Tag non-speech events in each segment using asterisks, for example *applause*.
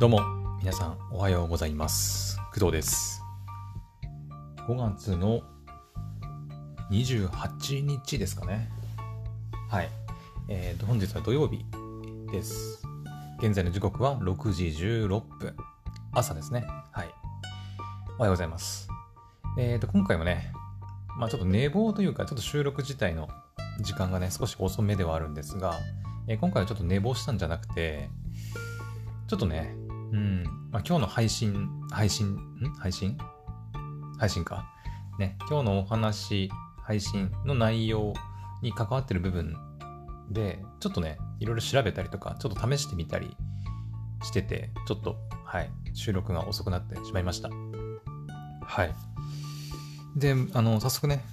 どうも、皆さんおはようございます。工藤です。5月の28日ですかね。はい。えーと、本日は土曜日です。現在の時刻は6時16分。朝ですね。はい。おはようございます。えーと、今回もね、まあちょっと寝坊というか、ちょっと収録自体の時間がね、少し遅めではあるんですが、えー今回はちょっと寝坊したんじゃなくて、ちょっとね、うん、まあ、今日の配信、配信、ん？配信？配信か。ね、今日のお話、配信の内容に関わってる部分で、ちょっとね、いろいろ調べたりとか、ちょっと試してみたりしてて、ちょっと、はい、収録が遅くなってしまいました。はい。で、あの、早速ね、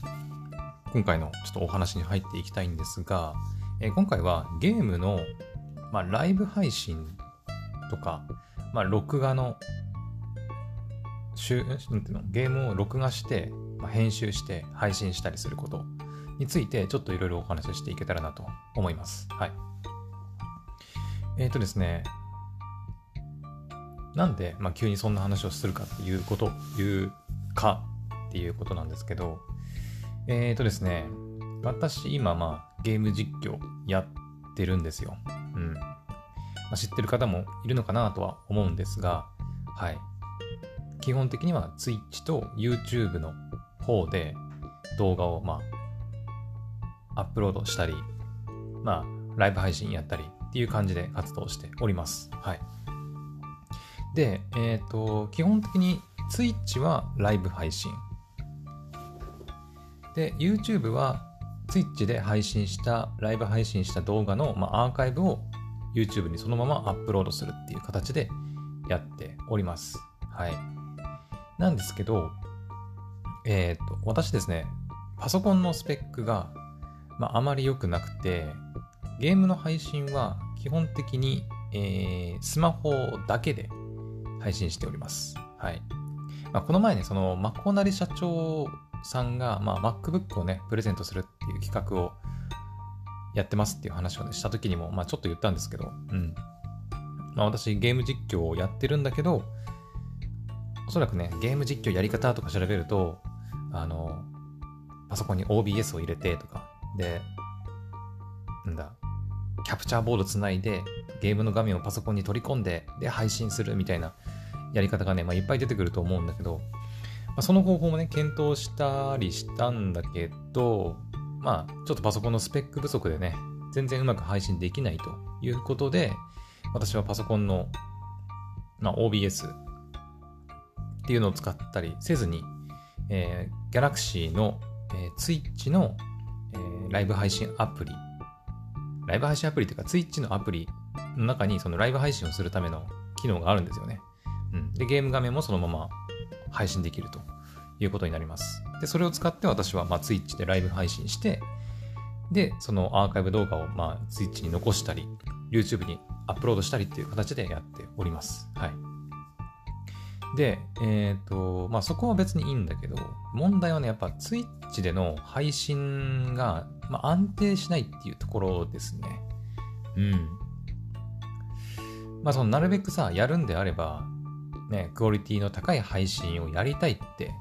今回のちょっとお話に入っていきたいんですが、えー今回はゲームの、まあ、ライブ配信とか、まあ、録画の、なんていうの？ゲームを録画して、まあ、編集して配信したりすることについて、ちょっといろいろお話ししていけたらなと思います。はい。えっ、とですね、なんで、まあ、急にそんな話をするかっていうこと、いうかっていうことなんですけど、えっ、とですね、私今まあゲーム実況やってるんですよ。うん。まあ、知ってる方もいるのかなとは思うんですが、はい。基本的には Twitch と YouTube の方で動画をまあアップロードしたり、まあライブ配信やったりっていう感じで活動しております。はい。で、えっ、と、基本的に Twitch はライブ配信。で、YouTube は Twitch で配信した、ライブ配信した動画の、まあ、アーカイブを YouTube にそのままアップロードするっていう形でやっております。はい。なんですけど、えっ、と、私ですね、パソコンのスペックが、まあ、あまり良くなくて、ゲームの配信は基本的に、えースマホだけで配信しております。はい。まあ、この前ね、その、マコナリ社長さんが、まあ、MacBook をね、プレゼントするっていう企画をやってますっていう話をね、した時にも、まあ、ちょっと言ったんですけど、うん。まあ、私、ゲーム実況をやってるんだけど、おそらくね、ゲーム実況やり方とか調べると、あの、パソコンに OBS を入れてとか、で、なんだ、キャプチャーボードつないで、ゲームの画面をパソコンに取り込んで、で、配信するみたいなやり方がね、まあ、いっぱい出てくると思うんだけど、まあ、その方法もね、検討したりしたんだけど、まあ、ちょっとパソコンのスペック不足でね、全然うまく配信できないということで、私はパソコンの、まあ、OBS っていうのを使ったりせずに、えー、Galaxy の、えー、Twitch の、えーライブ配信アプリ、ライブ配信アプリっていうか Twitch のアプリの中にそのライブ配信をするための機能があるんですよね。うん、で、ゲーム画面もそのまま配信できるということになります。で、それを使って私は、まあ、Twitch でライブ配信して、で、そのアーカイブ動画を、まあ、Twitch に残したり、YouTube にアップロードしたりっていう形でやっております。はい。で、えっ、と、まあ、そこは別にいいんだけど、問題はね、やっぱ Twitch での配信が、まあ、安定しないっていうところですね。うん。まあ、その、なるべくさ、やるんであれば、ね、クオリティの高い配信をやりたいって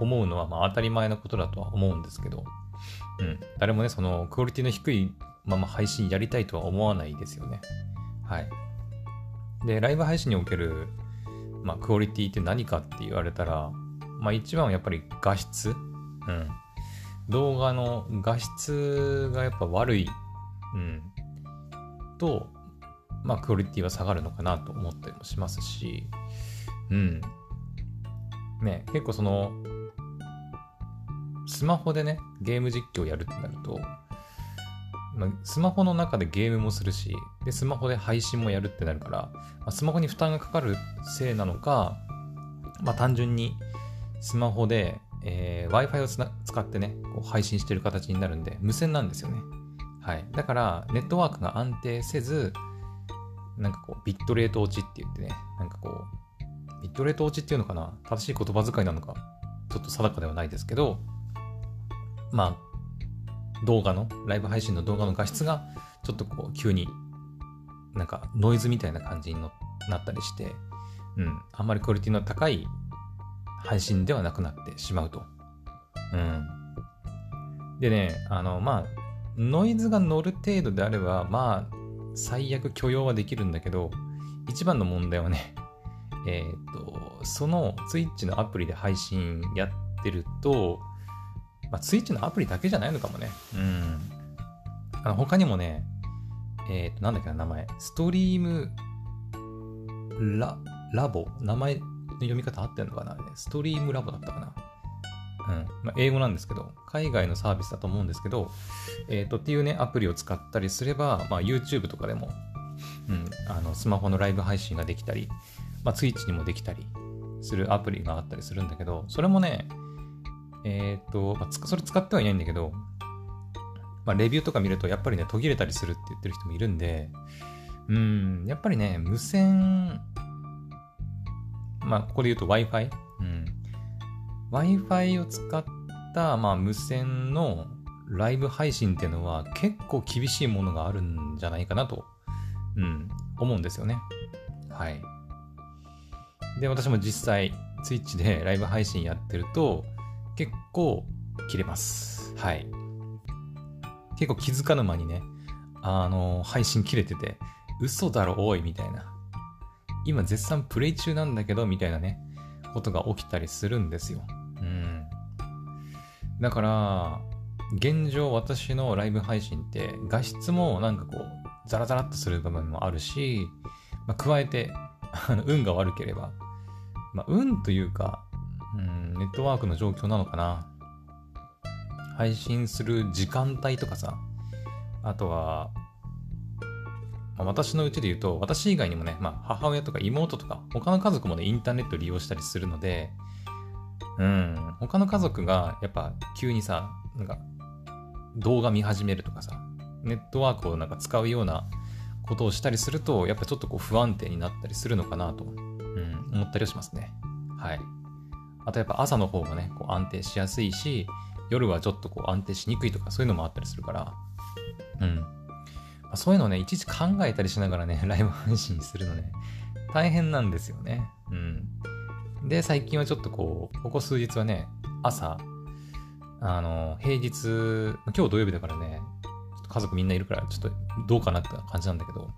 思うのはまあ当たり前のことだとは思うんですけど、うん、誰もね、そのクオリティの低いまま配信やりたいとは思わないですよね。はい。で、ライブ配信における、まあ、クオリティって何かって言われたら、まあ一番はやっぱり画質うん。動画の画質がやっぱ悪い、うん、と、まあクオリティは下がるのかなと思ったりもしますし、うん。ね、結構その、スマホでね、ゲーム実況やるってなると、まあスマホの中でゲームもするし、で、スマホで配信もやるってなるから、まあスマホに負担がかかるせいなのか、まあ単純にスマホで、えー Wi-Fi を使ってね、こう配信してる形になるんで、無線なんですよね。はい。だから、ネットワークが安定せず、なんかこう、ビットレート落ちって言ってね、なんかこう、ビットレート落ちっていうのかな正しい言葉遣いなのか、ちょっと定かではないですけど、まあ、動画の、ライブ配信の動画の画質が、ちょっとこう、急に、なんかノイズみたいな感じになったりして、うん、あんまりクオリティの高い配信ではなくなってしまうと。うん。でね、あの、まあ、ノイズが乗る程度であれば、まあ、最悪許容はできるんだけど、一番の問題はね、えっ、ー、と、その Twitch のアプリで配信やってると、まあ、Twitch のアプリだけじゃないのかもね。うん。あの他にもね、えっ、ー、と、なんだっけな、名前。ストリームラ、ラボ？名前の読み方合ってんのかなストリームラボだったかなうん。まあ、英語なんですけど、海外のサービスだと思うんですけど、えっ、ー、と、っていうね、アプリを使ったりすれば、まあ、YouTube とかでも、うん、あの、スマホのライブ配信ができたり、まあ、Twitch にもできたりするアプリがあったりするんだけど、それもね、えっ、ー、と、まあ、それ使ってはいないんだけど、まあ、レビューとか見ると、やっぱりね、途切れたりするって言ってる人もいるんで、うん、やっぱりね、無線、まあ、ここで言うと Wi-Fi、うん、Wi-Fi を使った、まあ、無線のライブ配信っていうのは結構厳しいものがあるんじゃないかなと、うん、思うんですよね。はい。で、私も実際、Twitch でライブ配信やってると、結構切れます。はい。結構気づかぬ間にね、あの、配信切れてて、嘘だろ、おい、みたいな。今絶賛プレイ中なんだけど、みたいなね、ことが起きたりするんですよ。うん。だから、現状私のライブ配信って画質もなんかこう、ザラザラっとする部分もあるし、まあ、加えて、あの、運が悪ければ、まあ、運というか、うん、ネットワークの状況なのかな？配信する時間帯とかさ、あとは、まあ、私のうちで言うと、私以外にもね、まあ、母親とか妹とか、他の家族もね、インターネット利用したりするので、うん、他の家族がやっぱ急にさ、なんか、動画見始めるとかさ、ネットワークをなんか使うようなことをしたりすると、やっぱちょっとこう不安定になったりするのかなと、うん、思ったりはしますね。はい。あとやっぱ朝の方がね、こう安定しやすいし、夜はちょっとこう安定しにくいとかそういうのもあったりするから、うん。まあ、そういうのをね、いちいち考えたりしながらね、*laughs* ライブ配信するのね、大変なんですよね。うん。で、最近はちょっとこう、ここ数日はね、朝、あの、平日、今日土曜日だからね、ちょっと家族みんないるから、ちょっとどうかなって感じなんだけど、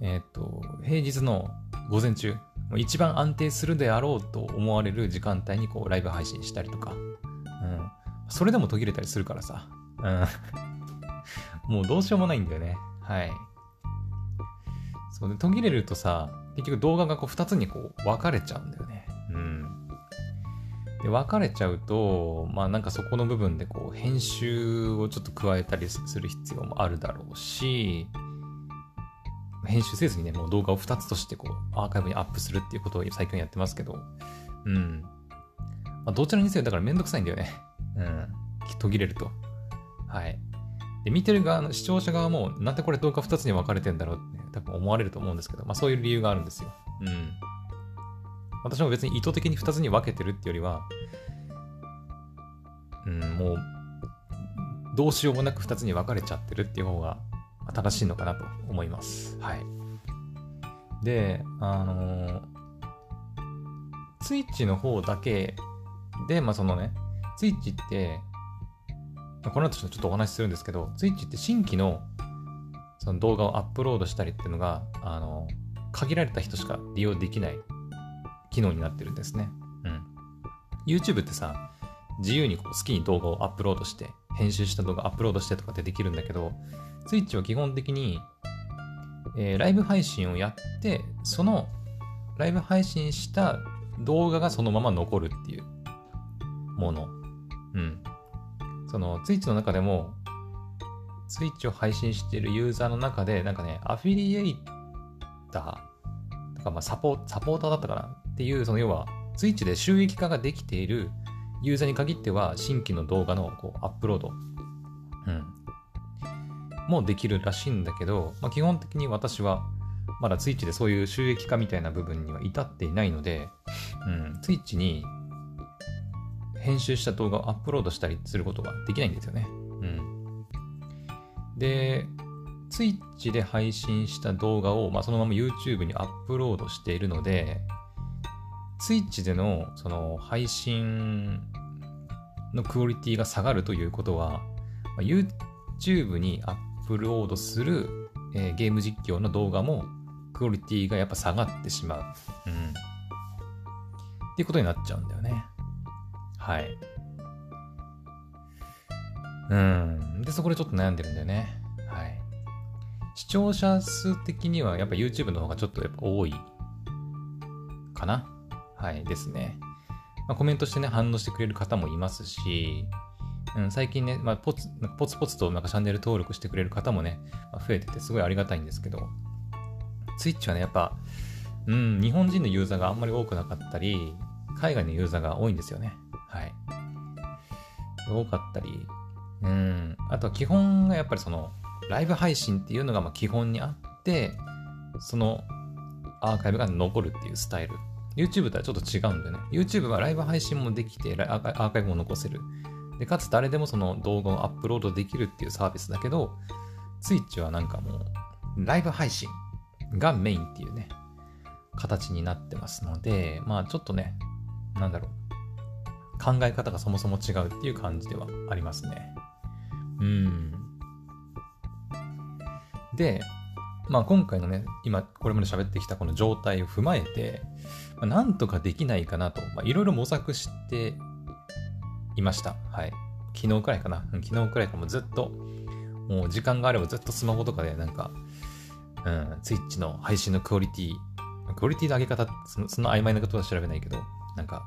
えっ、と、平日の午前中、一番安定するであろうと思われる時間帯にこうライブ配信したりとか、うん。それでも途切れたりするからさ、うん。*laughs* もうどうしようもないんだよね。はい。そうで、途切れるとさ、結局動画がこう2つにこう分かれちゃうんだよね。うん。で、分かれちゃうと、まあなんかそこの部分でこう編集をちょっと加えたりする必要もあるだろうし、編集せずにね、もう動画を2つとしてこう、アーカイブにアップするっていうことを最近やってますけど、うん。まあ、どちらにせよ、だからめんどくさいんだよね。*laughs* うん。途切れると。はい。で、見てる側の視聴者側も、なんでこれ動画2つに分かれてんだろうって、ね、多分思われると思うんですけど、まあそういう理由があるんですよ。うん。私も別に意図的に2つに分けてるってよりは、うん、もう、どうしようもなく2つに分かれちゃってるっていう方が正しいのかなと思います。はい。で、あのー、ツイッチの方だけで、まあそのね、ツイッチって、この後ちょっとお話しするんですけど、ツイッチって新規のその動画をアップロードしたりっていうのが、あの、限られた人しか利用できない機能になってるんですね。うん。YouTube ってさ、自由にこう好きに動画をアップロードして、編集した動画アップロードしてとかってできるんだけど、Twitch は基本的に、えー、ライブ配信をやって、そのライブ配信した動画がそのまま残るっていうもの。うん。その Twitch の中でも、Twitch を配信しているユーザーの中で、なんかね、アフィリエイターとか、まあサポサポーターだったかな？っていう、その要は、Twitch で収益化ができているユーザーに限っては、新規の動画のこうアップロード、うん、もできるらしいんだけど、まあ、基本的に私はまだ Twitch でそういう収益化みたいな部分には至っていないので、うん、Twitch に編集した動画をアップロードしたりすることができないんですよね。うん。で、Twitch で配信した動画を、まあ、そのまま YouTube にアップロードしているので、Twitch でのその配信のクオリティが下がるということは、まあ、YouTube にアッップロードする、えー、ゲーム実況の動画もクオリティがやっぱ下がってしまう。うん。っていうことになっちゃうんだよね。はい。うん。で、そこでちょっと悩んでるんだよね。はい。視聴者数的にはやっぱ YouTube の方がちょっとやっぱ多いかな。はいですね。まあ、コメントしてね、反応してくれる方もいますし、うん、最近ね、まあ、ポツポツポツとなんかチャンネル登録してくれる方もね、まあ、増えててすごいありがたいんですけど、Twitch はね、やっぱ、うん、日本人のユーザーがあんまり多くなかったり、海外のユーザーが多いんですよね。はい。多かったり、うん、あとは基本がやっぱりその、ライブ配信っていうのがま基本にあって、そのアーカイブが残るっていうスタイル。YouTube とはちょっと違うんだよね。YouTube はライブ配信もできて、アーカイブも残せる。で、かつ誰でもその動画をアップロードできるっていうサービスだけど、Twitch はなんかもう、ライブ配信がメインっていうね、形になってますので、まあちょっとね、なんだろう、考え方がそもそも違うっていう感じではありますね。うん。で、まあ今回のね、今これまで喋ってきたこの状態を踏まえて、まあ、なんとかできないかなと、いろいろ模索していました。はい。昨日くらいかな。昨日くらいかもずっと、もう時間があればずっとスマホとかでなんか、うん、ツイッチの配信のクオリティ、クオリティの上げ方、そのその曖昧なことは調べないけど、なんか、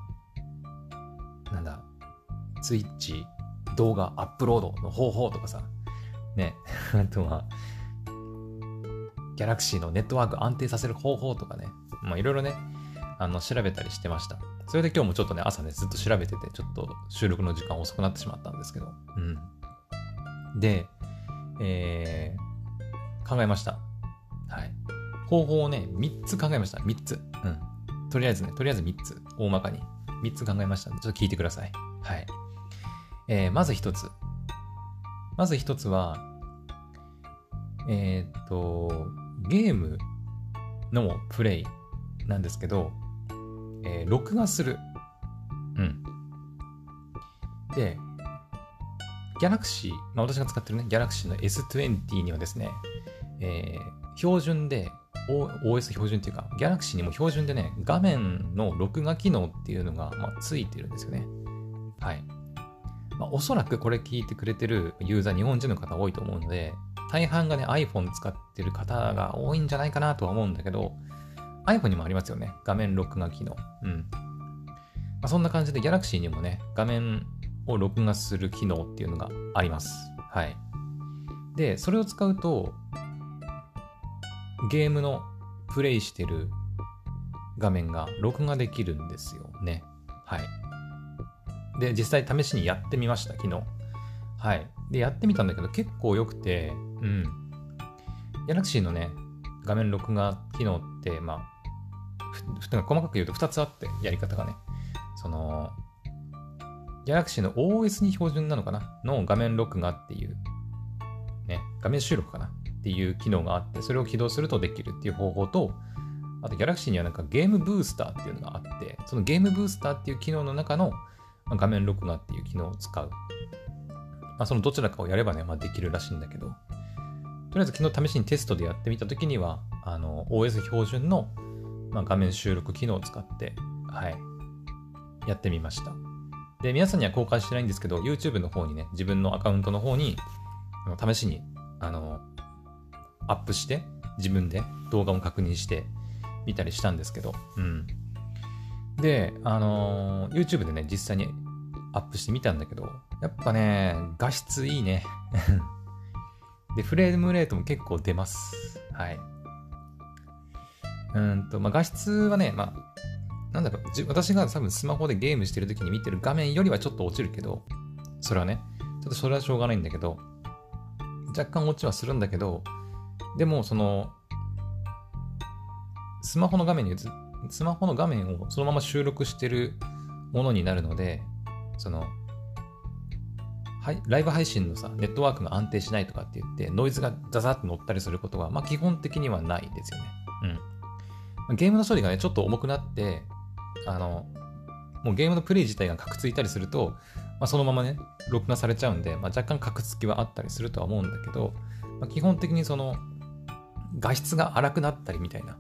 なんだ、ツイッチ動画アップロードの方法とかさ、ね、*laughs* あとは、ギャラクシーのネットワーク安定させる方法とかね、まあいろいろね、あの、調べたりしてました。それで今日もちょっとね、朝ね、ずっと調べてて、ちょっと収録の時間遅くなってしまったんですけど、うん。で、えー、考えました。はい。方法をね、3つ考えました。3つ。うん。とりあえずね、とりあえず3つ。大まかに。3つ考えましたので、ちょっと聞いてください。はい。えー、まず1つ。まず1つは、えー、っと、ゲームのプレイなんですけど、えー、録画する。うん。で、Galaxy、まあ、私が使ってるね、Galaxy の S20 にはですね、えー、標準で、OS 標準っていうか、Galaxy にも標準でね、画面の録画機能っていうのが、まあ、ついてるんですよね。はい。まあ、おそらくこれ聞いてくれてるユーザー、日本人の方多いと思うので、大半がね、iPhone 使ってる方が多いんじゃないかなとは思うんだけど、iPhone にもありますよね。画面録画機能。うん。まあ、そんな感じで Galaxy にもね、画面を録画する機能っていうのがあります。はい。で、それを使うと、ゲームのプレイしてる画面が録画できるんですよね。はい。で、実際試しにやってみました、昨日。はい。で、やってみたんだけど結構良くて、うん。Galaxy のね、画面録画機能って、まあ、細かく言うと2つあって、やり方がね。その、Galaxy の OS に標準なのかなの画面録画っていう、ね、画面収録かなっていう機能があって、それを起動するとできるっていう方法と、あと Galaxy にはなんかゲームブースターっていうのがあって、そのゲームブースターっていう機能の中の画面録画っていう機能を使う。まあ、そのどちらかをやればね、まあ、できるらしいんだけど、とりあえず昨日試しにテストでやってみたときには、あの、OS 標準の、まあ、画面収録機能を使って、はい、やってみました。で、皆さんには公開してないんですけど、YouTube の方にね、自分のアカウントの方に、試しに、あの、アップして、自分で動画を確認してみたりしたんですけど、うん。で、あの、YouTube でね、実際にアップしてみたんだけど、やっぱね、画質いいね。*laughs* で、フレームレートも結構出ます。はい。うんと、まあ、画質はね、まあ、なんだろう、私が多分スマホでゲームしてる時に見てる画面よりはちょっと落ちるけど、それはね、ちょっとそれはしょうがないんだけど、若干落ちはするんだけど、でも、その、スマホの画面に映スマホの画面をそのまま収録してるものになるので、その、はい、ライブ配信のさ、ネットワークが安定しないとかって言って、ノイズがザザッと乗ったりすることは、まあ基本的にはないですよね。うん。ゲームの処理がね、ちょっと重くなって、あの、もうゲームのプレイ自体がカクついたりすると、まあ、そのままね、録画されちゃうんで、まあ、若干カクつきはあったりするとは思うんだけど、まあ、基本的にその、画質が荒くなったりみたいな、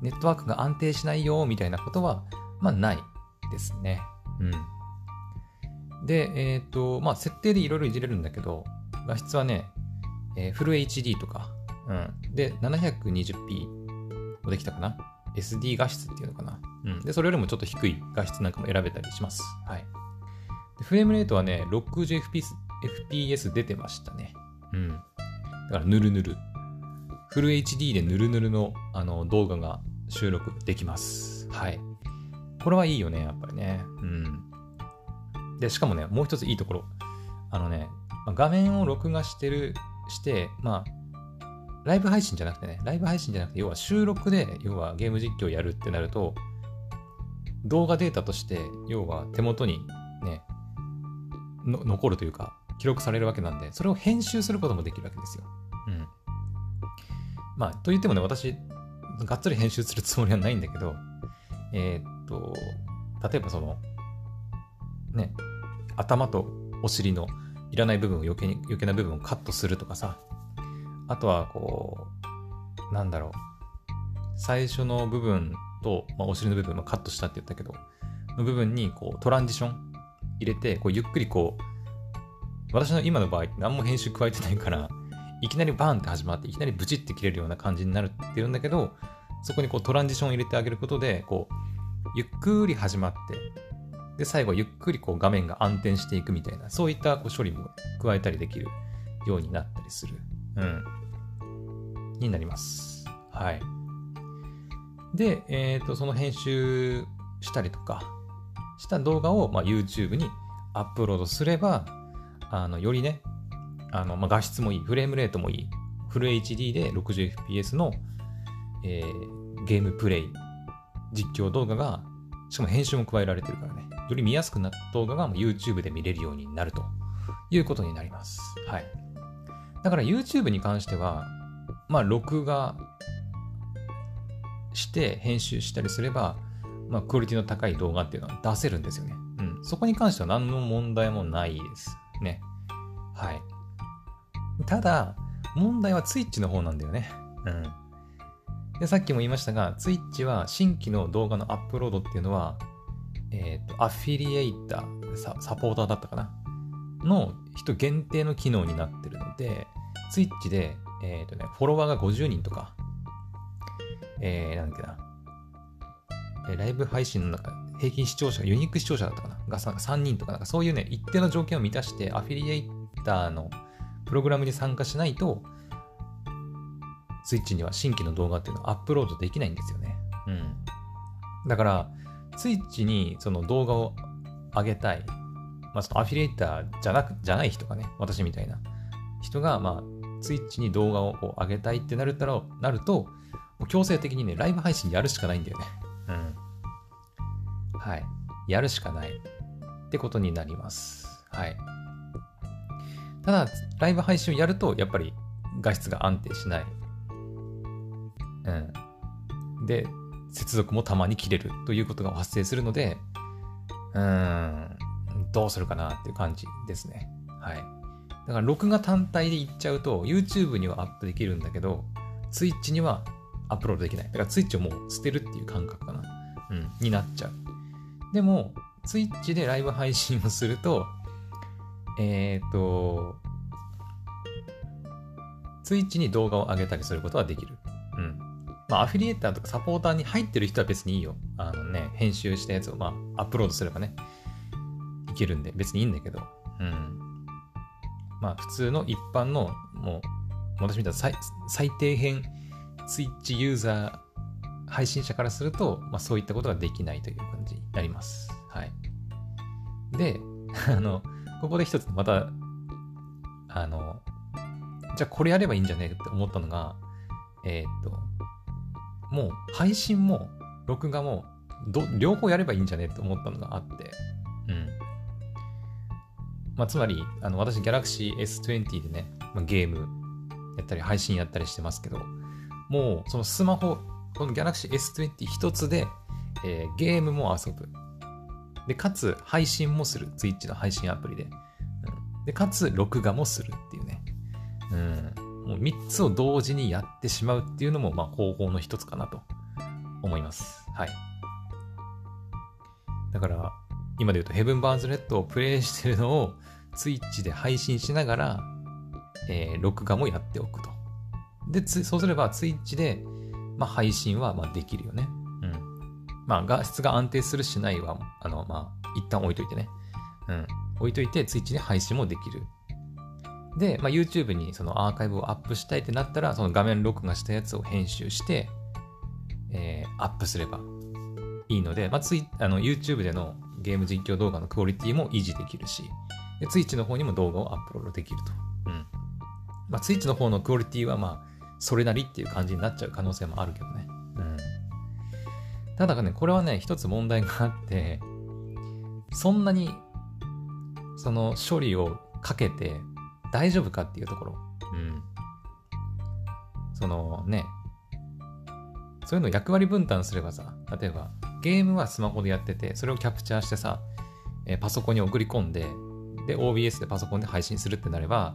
ネットワークが安定しないよみたいなことは、まあないですね。うん。で、えっ、ー、と、まあ、設定でいろいろいじれるんだけど、画質はね、えー、フル HD とか、うん。で、720p もできたかな ?SD 画質っていうのかなうん。で、それよりもちょっと低い画質なんかも選べたりします。はい。でフレームレートはね、60fps FPS 出てましたね。うん。だから、ぬるぬる。フル HD でぬるぬるのあの動画が収録できます。はい。これはいいよね、やっぱりね。うん。で、しかもね、もう一ついいところ。あのね、画面を録画してる、して、まあ、ライブ配信じゃなくてね、ライブ配信じゃなくて、要は収録で、要はゲーム実況をやるってなると、動画データとして、要は手元にね、残るというか、記録されるわけなんで、それを編集することもできるわけですよ。うん。まあ、と言ってもね、私、がっつり編集するつもりはないんだけど、えー、っと、例えばその、ね、頭とお尻のいらない部分を余計に余計な部分をカットするとかさ、あとはこう、なんだろう、最初の部分と、まあ、お尻の部分をカットしたって言ったけど、の部分にこうトランジション入れて、こうゆっくりこう、私の今の場合、何も編集加えてないから、いきなりバーンって始まって、いきなりブチって切れるような感じになるっていうんだけど、そこにこうトランジション入れてあげることで、こう、ゆっくり始まって、で、最後ゆっくりこう画面が暗転していくみたいな、そういったこう処理も加えたりできるようになったりする。うん。になります。はい。で、えっ、ー、と、その編集したりとか、した動画を、まあ、YouTube にアップロードすれば、あの、よりね、あの、まあ、画質もいい、フレームレートもいい、フル HD で 60fps の、えー、ゲームプレイ、実況動画が、しかも編集も加えられてるからね、より見やすくなった動画が YouTube で見れるようになるということになります。はい。だから YouTube に関しては、まあ、録画して編集したりすれば、まあ、クオリティの高い動画っていうのは出せるんですよね。うん。そこに関しては何の問題もないですね。はい。ただ、問題は Twitch の方なんだよね。うん。で、さっきも言いましたが、Twitch は新規の動画のアップロードっていうのは、えっ、ー、と、アフィリエイターサ、サポーターだったかなの人限定の機能になってるので、Twitch で、えっ、ー、とね、フォロワーが50人とか、えー、なんだっけな、えライブ配信の中、平均視聴者、ユニーク視聴者だったかなが3人とか、なんかそういうね、一定の条件を満たして、アフィリエイターのプログラムに参加しないと、Twitch には新規の動画っていうのはアップロードできないんですよね。うん。だから、ツイッチにその動画を上げたい、まあ、そのアフィリエイターじゃなく、じゃない人がね、私みたいな人が、まあ、ツイッチに動画をこう上げたいってなるたら、なると、強制的にね、ライブ配信やるしかないんだよね。うん。はい。やるしかないってことになります。はい。ただ、ライブ配信をやると、やっぱり画質が安定しない。うん。で、接続もたまに切れるということが発生するので、うーん、どうするかなっていう感じですね。はい。だから録画単体でいっちゃうと YouTube にはアップできるんだけど Twitch にはアップロードできない。だから Twitch をもう捨てるっていう感覚かな。うん、になっちゃう。でも Twitch でライブ配信をするとえっ、ー、と Twitch に動画を上げたりすることはできる。うん。まあ、アフィリエーターとかサポーターに入ってる人は別にいいよ。あのね、編集したやつをまあ、アップロードすればね、いけるんで、別にいいんだけど、うん。まあ、普通の一般の、もう、私みたいな最最低限、ツイッチユーザー、配信者からすると、まあ、そういったことができないという感じになります。はい。で、*laughs* あの、ここで一つまた、あの、じゃあこれやればいいんじゃねって思ったのが、えー、っと、もう配信も録画も両方やればいいんじゃねって思ったのがあって、うん。まあ、つまり、あの私、Galaxy S20 でね、まあ、ゲームやったり、配信やったりしてますけど、もう、そのスマホ、この Galaxy S20 一つで、えー、ゲームも遊ぶ。で、かつ、配信もする。Twitch の配信アプリで。うん、で、かつ、録画もするっていうね。うん。もう3つを同時にやってしまうっていうのも、まあ、方法の一つかなと思います。はい。だから、今で言うと、ヘブン・バーンズ・レッドをプレイしてるのを、ツイッチで配信しながら、えー、録画もやっておくと。で、そうすれば、ツイッチで、まあ、配信はまあできるよね。うん。まあ、画質が安定するしないは、あの、まあ、一旦置いといてね。うん。置いといて、ツイッチで配信もできる。で、まあ、YouTube にそのアーカイブをアップしたいってなったら、その画面録画したやつを編集して、えー、アップすればいいので、まあ、ツイあの YouTube でのゲーム実況動画のクオリティも維持できるし、で、Twitch の方にも動画をアップロードできると。まあ、Twitch の方のクオリティは、まあ、それなりっていう感じになっちゃう可能性もあるけどね。うん。ただね、これはね、一つ問題があって、そんなに、その処理をかけて大丈夫かっていうところ。うん。そのね、そういうの役割分担すればさ、例えば、ゲームはスマホでやってて、それをキャプチャーしてさ、えパソコンに送り込んで、で、OBS でパソコンで配信するってなれば、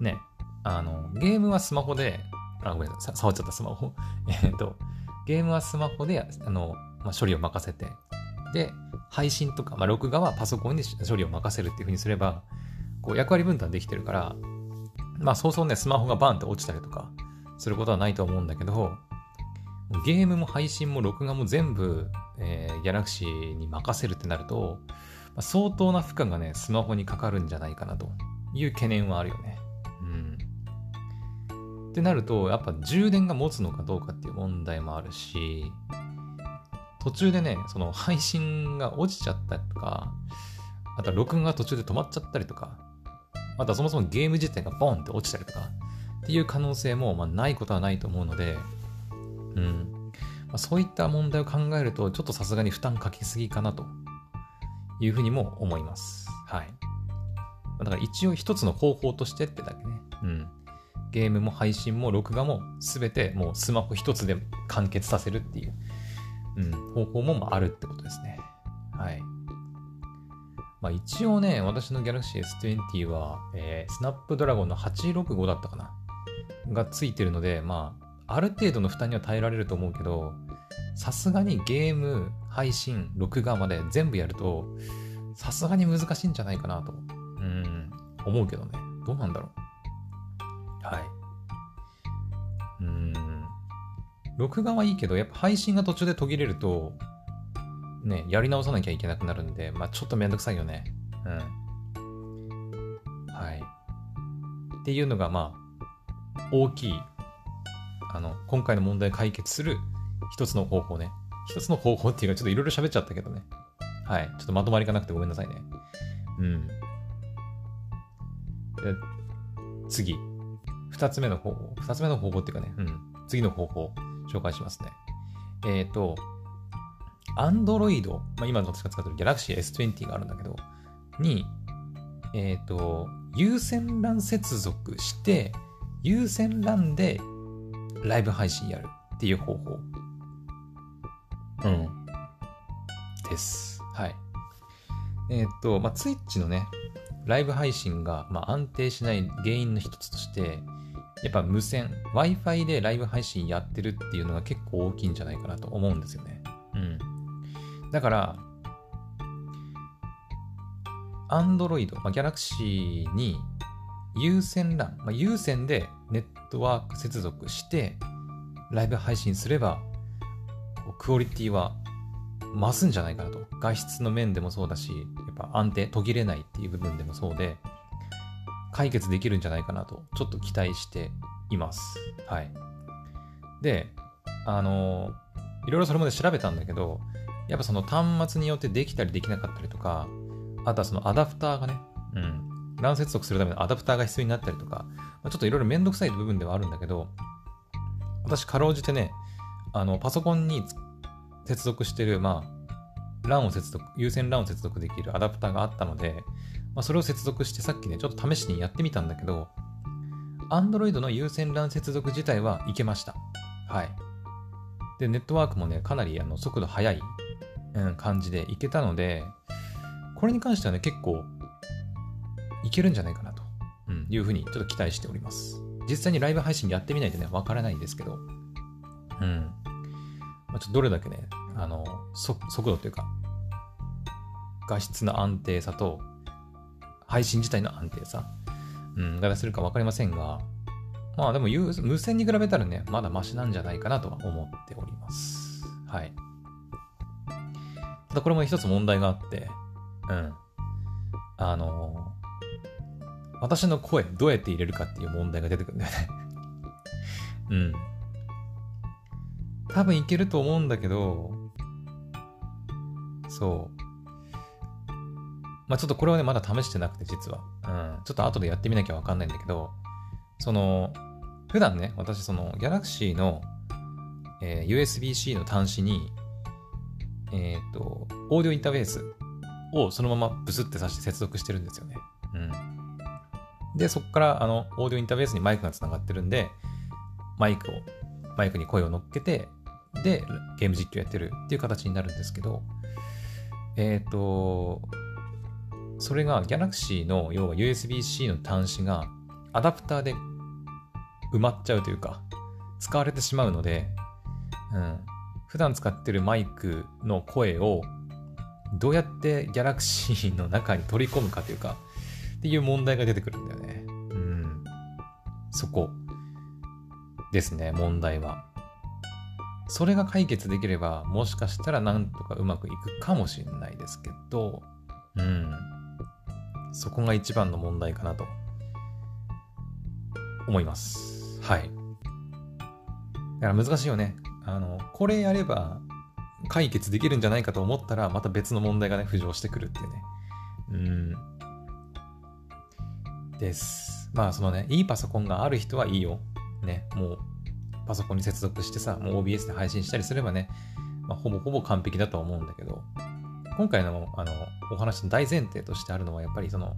ね、あの、ゲームはスマホで、あ、ごめんなさい、触っちゃったスマホ。*laughs* えっと、ゲームはスマホで、あの、まあ、処理を任せて、で、配信とか、まあ、録画はパソコンに処理を任せるっていうふうにすれば、こう役割分担できてるから、まあそうそうね、スマホがバーンって落ちたりとかすることはないと思うんだけど、ゲームも配信も録画も全部、えー、ギャラクシーに任せるってなると、まあ、相当な負荷がね、スマホにかかるんじゃないかなという懸念はあるよね。うん。ってなると、やっぱ充電が持つのかどうかっていう問題もあるし、途中でね、その配信が落ちちゃったりとか、あとは録画が途中で止まっちゃったりとか、またそもそもゲーム自体がボンって落ちたりとか、っていう可能性もまあないことはないと思うので、うん。まあ、そういった問題を考えると、ちょっとさすがに負担かけすぎかなというふうにも思います。はい。だから一応一つの方法としてってだけね。うん。ゲームも配信も録画も全てもうスマホ一つで完結させるっていう、うん、方法もあるってことですね。はい。まあ一応ね、私の Galaxy S20 は、えー、スナップドラゴンの865だったかな？がついてるので、まあある程度の負担には耐えられると思うけど、さすがにゲーム、配信、録画まで全部やると、さすがに難しいんじゃないかなと、うん、思うけどね。どうなんだろう。はい。うん。録画はいいけど、やっぱ配信が途中で途切れると、ね、やり直さなきゃいけなくなるんで、まあちょっとめんどくさいよね。うん。はい。っていうのが、まあ、大きいあの、今回の問題を解決する一つの方法ね。一つの方法っていうか、ちょっといろいろ喋っちゃったけどね。はい。ちょっとまとまりがなくてごめんなさいね。うん。次。二つ目の方法。二つ目の方法っていうかね。うん。次の方法、紹介しますね。えっ、ー、と、Android、まあ、今私が使ってる Galaxy S20 があるんだけど、に、えっ、ー、と、有線 LAN 接続して、有線 LAN でライブ配信やるっていう方法。うん。です。はい。えー、っと、まあ、Twitch のね、ライブ配信が、まあ、安定しない原因の一つとして、やっぱ無線、Wi-Fi でライブ配信やってるっていうのが結構大きいんじゃないかなと思うんですよね。うん。だから、Android、まあ、Galaxy に有線 LAN、まあ、有線でネットワーク接続してライブ配信すればクオリティは増すんじゃないかなと。画質の面でもそうだしやっぱ安定途切れないっていう部分でもそうで解決できるんじゃないかなとちょっと期待しています。はい。であのいろいろそれまで調べたんだけどやっぱその端末によってできたりできなかったりとかあとはそのアダプターがね、うん、LAN 接続するためのアダプターが必要になったりとか、ま、ちょっといろいろめんどくさい部分ではあるんだけど、私かろうじてね、あの、パソコンに接続してる、まあ、LAN を接続、有線 LAN を接続できるアダプターがあったので、まあ、それを接続してさっきね、ちょっと試しにやってみたんだけど、Android の有線 LAN 接続自体はいけました。はい。で、ネットワークもね、かなりあの速度速い、うん、感じでいけたので、これに関してはね、結構いけるんじゃないかなと、うん、いうふうにちょっと期待しております。実際にライブ配信やってみないとね、わからないんですけど、うん。まあ、ちょっとどれだけね、あの、速度というか、画質の安定さと、配信自体の安定さ、うん、が出せるか分かりませんが、まあでも無線に比べたらね、まだマシなんじゃないかなとは思っております。はい。ただこれも一つ問題があって、うん。あの、私の声どうやって入れるかっていう問題が出てくるんだよね *laughs* うん。多分いけると思うんだけど、そう。まあちょっとこれはね、まだ試してなくて、実は。うん。ちょっと後でやってみなきゃわかんないんだけど、その、普段ね、私、その、Galaxy の、えー、USB-C の端子に、えっ、ー、と、オーディオインターフェースをそのままブスって挿して接続してるんですよね。うん。で、そこから、あの、オーディオインターフェースにマイクがつながってるんで、マイクを、マイクに声を乗っけて、で、ゲーム実況やってるっていう形になるんですけど、えっ、ー、と、それが Galaxy の要は USB-C の端子がアダプターで埋まっちゃうというか、使われてしまうので、うん、普段使ってるマイクの声をどうやって Galaxy の中に取り込むかというか、っていう問題が出てくるんだよね。うん。そこですね、問題は。それが解決できれば、もしかしたらなんとかうまくいくかもしれないですけど、うん。そこが一番の問題かなと思います。はい。だから難しいよね。あの、これやれば解決できるんじゃないかと思ったら、また別の問題がね、浮上してくるっていうね。うん。です。まあ、そのね、いいパソコンがある人はいいよ。ね、もう、パソコンに接続してさ、もう OBS で配信したりすればね、まあ、ほぼほぼ完璧だとは思うんだけど、今回のあのお話の大前提としてあるのは、やっぱりその、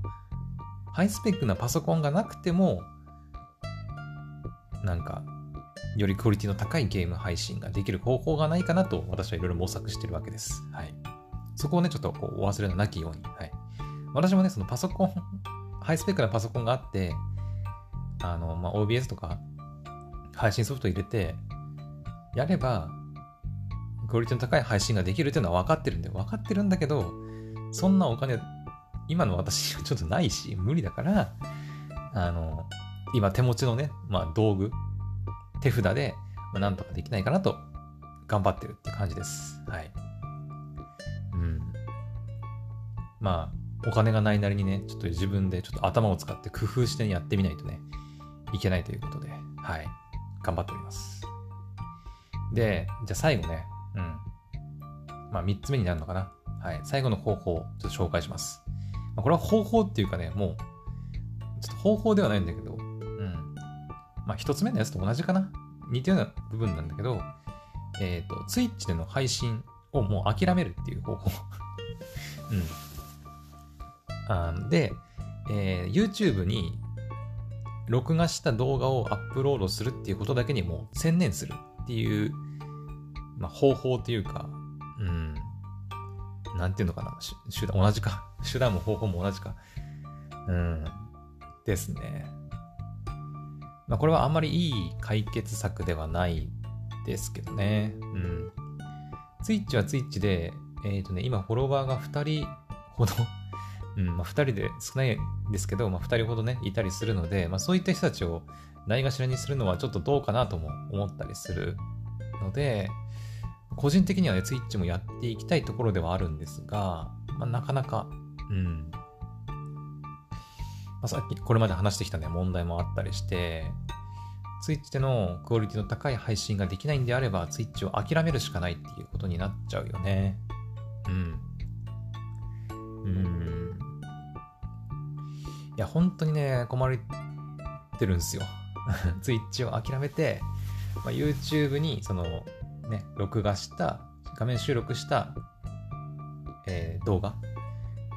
ハイスペックなパソコンがなくても、なんか、よりクオリティの高いゲーム配信ができる方法がないかなと、私はいろいろ模索してるわけです。はい。そこをね、ちょっとこうお忘れのなきように。はい。私もね、そのパソコン、ハイスペックなパソコンがあって、あの、まあ、OBS とか配信ソフト入れて、やれば、クオリティの高い配信ができるっていうのは分かってるんで、分かってるんだけど、そんなお金、今の私はちょっとないし、無理だから、あの、今手持ちのね、まあ道具、手札で、まあ、なんとかできないかなと、頑張ってるって感じです。はい。うん。まあ、お金がないなりにね、ちょっと自分でちょっと頭を使って工夫してやってみないとね、いけないということで、はい。頑張っております。で、じゃあ最後ね、うん。まあ、3つ目になるのかな。はい。最後の方法をちょっと紹介します。まあ、これは方法っていうかね、もう、ちょっと方法ではないんだけど、うん。まあ、1つ目のやつと同じかな。似たような部分なんだけど、えっ、ー、と、Twitch での配信をもう諦めるっていう方法。*laughs* うん。あで、えー、YouTube に録画した動画をアップロードするっていうことだけにもう専念するっていうまあ、方法というか、うん、なんていうのかな、手段、同じか。手段も方法も同じか。うん、ですね。まあ、これはあんまりいい解決策ではないですけどね。うん。ツイッチはツイッチで、えっ、ー、とね、今フォロワーが2人ほどうん、まあ、2人で少ないですけど、まあ、2人ほどね、いたりするので、まあ、そういった人たちをないがしらにするのはちょっとどうかなとも思ったりするので、個人的にはね、ツイッチもやっていきたいところではあるんですが、まあ、なかなか、うん。まあ、さっきこれまで話してきたね、問題もあったりして、ツイッチでのクオリティの高い配信ができないんであれば、ツイッチを諦めるしかないっていうことになっちゃうよね。うん。うん。いや、本当にね、困ってるんですよ。*laughs* ツイッチを諦めて、まあ、YouTube にそのね、録画した、画面収録した、えー、動画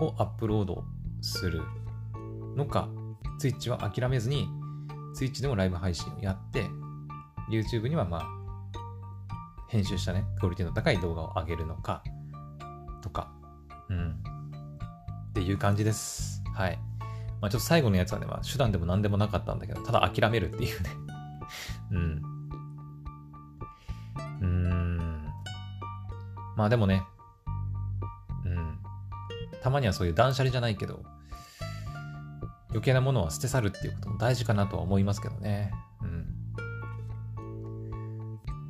をアップロードするのか、Twitch は諦めずに、Twitch でもライブ配信をやって、YouTube にはまあ、編集したね、クオリティの高い動画を上げるのか、とか、うん。っていう感じです。はい。まあちょっと最後のやつはね、まあ手段でも何でもなかったんだけど、ただ諦めるっていうね *laughs* うん。うーん。まあでもね、うん。たまにはそういう断捨離じゃないけど、余計なものは捨て去るっていうことも大事かなとは思いますけどね。うん。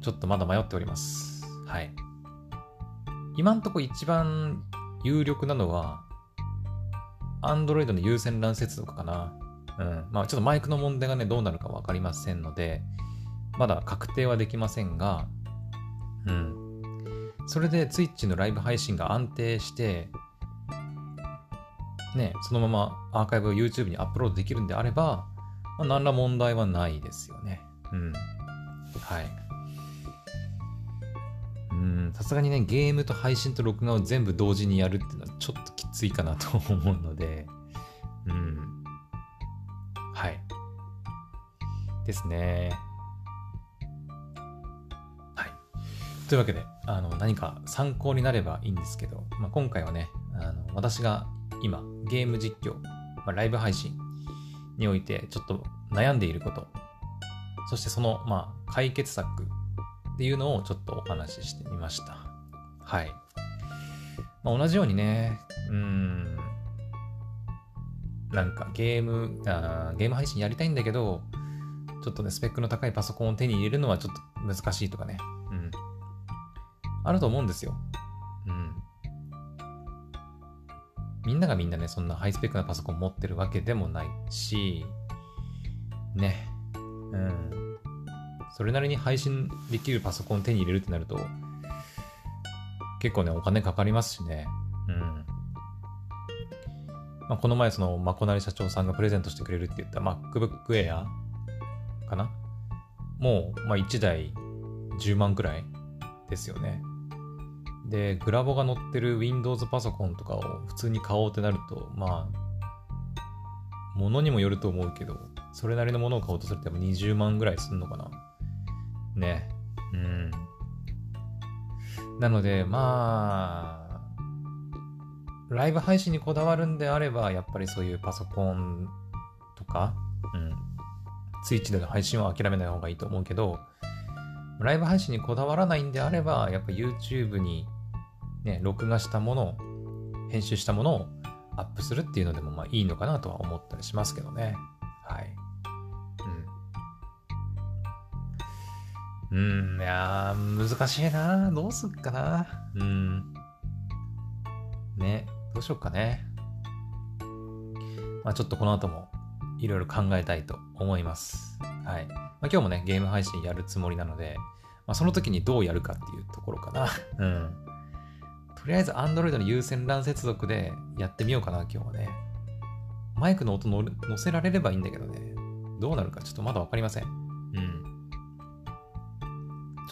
ちょっとまだ迷っております。はい。今んとこ一番有力なのは、Android の有線 LAN 接続かな。うん。まあちょっとマイクの問題がね、どうなるかわかりませんので、まだ確定はできませんが、うん。それで Twitch のライブ配信が安定して、ね、そのままアーカイブを YouTube にアップロードできるんであれば、まあ、何ら問題はないですよね。うん。はい。さすがにね、ゲームと配信と録画を全部同時にやるっていうのはちょっときついかなと思うので、うん。はい。ですね。はい。というわけで、あの、何か参考になればいいんですけど、まあ、今回はね、あの、私が今、ゲーム実況、まあ、ライブ配信においてちょっと悩んでいること、そしてその、まあ、解決策っていうのをちょっとお話ししてみました。はい。まあ、同じようにね、うん、なんかゲームあ、ゲーム配信やりたいんだけど、ちょっとね、スペックの高いパソコンを手に入れるのはちょっと難しいとかね。うん。あると思うんですよ。うんみんながみんなね、そんなハイスペックなパソコン持ってるわけでもないし、ね、うん。それなりに配信できるパソコンを手に入れるってなると、結構ね、お金かかりますしね。うん。まあ、この前、その、まこなり社長さんがプレゼントしてくれるって言った MacBook Air かな？もう、まあ、1台10万くらいですよね。で、グラボが載ってる Windows パソコンとかを普通に買おうってなると、まあ、ものにもよると思うけど、それなりのものを買おうとすると20万ぐらいすんのかな？ね。うん。なので、まあ、ライブ配信にこだわるんであれば、やっぱりそういうパソコンとか、うん。ツイッチでの配信は諦めない方がいいと思うけど、ライブ配信にこだわらないんであれば、やっぱ YouTube にね、録画したものを、編集したものをアップするっていうのでもまあいいのかなとは思ったりしますけどね。うん。いやー、難しいなどうすっかなうん。ね、どうしよっかね。まあちょっとこの後もいろいろ考えたいと思います。はい。まあ今日もね、ゲーム配信やるつもりなので、まあその時にどうやるかっていうところかな。うん。とりあえず Android の有線 LAN 接続でやってみようかな、今日はね。マイクの音乗せられればいいんだけどね。どうなるかちょっとまだわかりません。うん。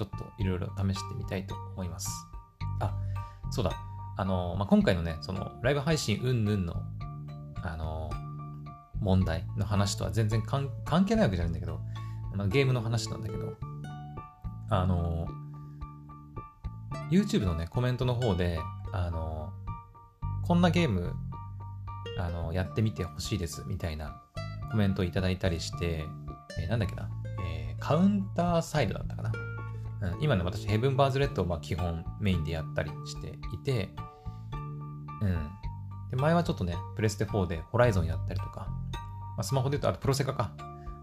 ちょっといろいろ試してみたいと思います。あ、そうだ。あの、まあ、今回のね、そのライブ配信うんぬんの、あの、問題の話とは全然関係ないわけじゃないんだけど、まあ、ゲームの話なんだけど、あの、YouTube のね、コメントの方で、あの、こんなゲーム、あの、やってみてほしいです、みたいなコメントをいただいたりして、えー、なんだっけな、えー、カウンターサイドだったかな？うん、今ね、私、ヘブンバーズレッドをまあ基本メインでやったりしていて、うん。で、前はちょっとね、プレステ4でホライゾンやったりとか、まあ、スマホで言うと、あとプロセカか。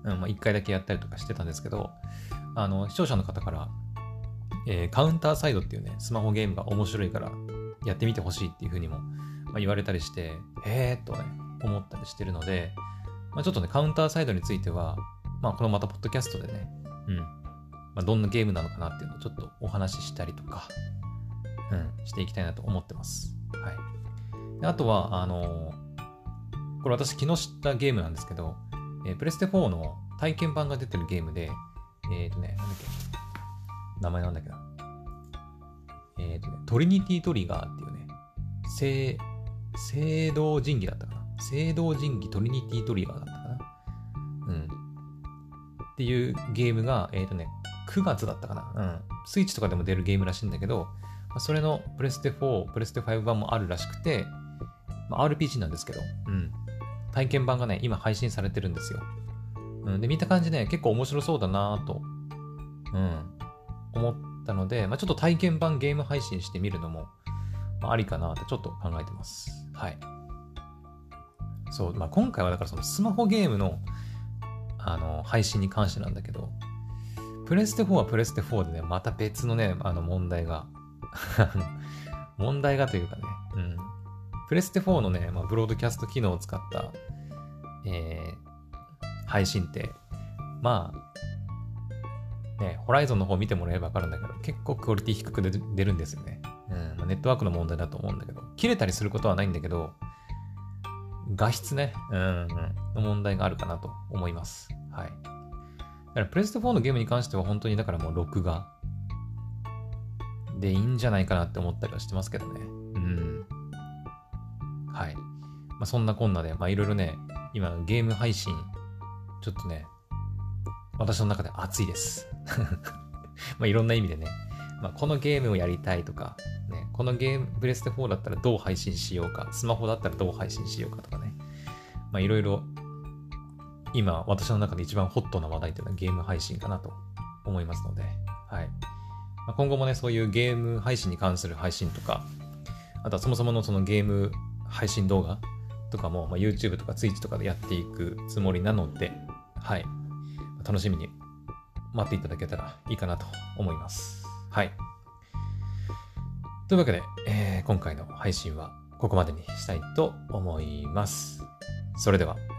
うん、まあ、1回だけやったりとかしてたんですけど、あの、視聴者の方から、えー、カウンターサイドっていうね、スマホゲームが面白いからやってみてほしいっていうふうにも、まあ、言われたりして、へーとね、思ったりしてるので、まあ、ちょっとね、カウンターサイドについては、まあ、このまたポッドキャストでね、うん、まあ、どんなゲームなのかなっていうのをちょっとお話ししたりとか、うん、していきたいなと思ってます。はい。であとは、あのー、これ私昨日知ったゲームなんですけど、えー、プレステ4の体験版が出てるゲームで、えっ、ー、とね、なんだっけ、名前なんだっけど。えっ、ー、とね、トリニティトリガーっていうね、聖、聖堂神器だったかな聖堂神器トリニティトリガーだったかな。うん。っていうゲームが、えっ、ー、とね、9月だったかな。うん。スイッチとかでも出るゲームらしいんだけど、まそれのプレステ4、プレステ5版もあるらしくて、まあ、RPG なんですけど、うん。体験版がね、今配信されてるんですよ。うん。で、見た感じね、結構面白そうだなと、うん。思ったので、まあ、ちょっと体験版ゲーム配信してみるのも、まあ、ありかなってちょっと考えてます。はい。そう、まあ、今回はだからそのスマホゲームの、あの、配信に関してなんだけど、プレステ4はプレステ4でね、また別のね、あの問題が *laughs* 問題がというかね、うん。プレステ4のね、まあ、ブロードキャスト機能を使った、えー、配信って、まあ、ね、ホライゾンの方見てもらえばわかるんだけど、結構クオリティ低く出るんですよね。うん、まあ、ネットワークの問題だと思うんだけど、切れたりすることはないんだけど、画質ね、うん、うん、の問題があるかなと思います。はい。だからプレステ4のゲームに関しては本当にだからもう録画でいいんじゃないかなって思ったりはしてますけどね。うん。はい。まあ、そんなこんなで、まあいろいろね、今ゲーム配信、ちょっとね、私の中で熱いです。*laughs* まあいろんな意味でね、まあ、このゲームをやりたいとか、ね、このゲーム、プレステ4だったらどう配信しようか、スマホだったらどう配信しようかとかね、まあいろいろ今私の中で一番ホットな話題というのはゲーム配信かなと思いますので、はい。今後もね、そういうゲーム配信に関する配信とか、あとはそもそものそのゲーム配信動画とかも、まあ、YouTube とか Twitch とかでやっていくつもりなので、はい。楽しみに待っていただけたらいいかなと思います。はい。というわけで、えー、今回の配信はここまでにしたいと思います。それでは。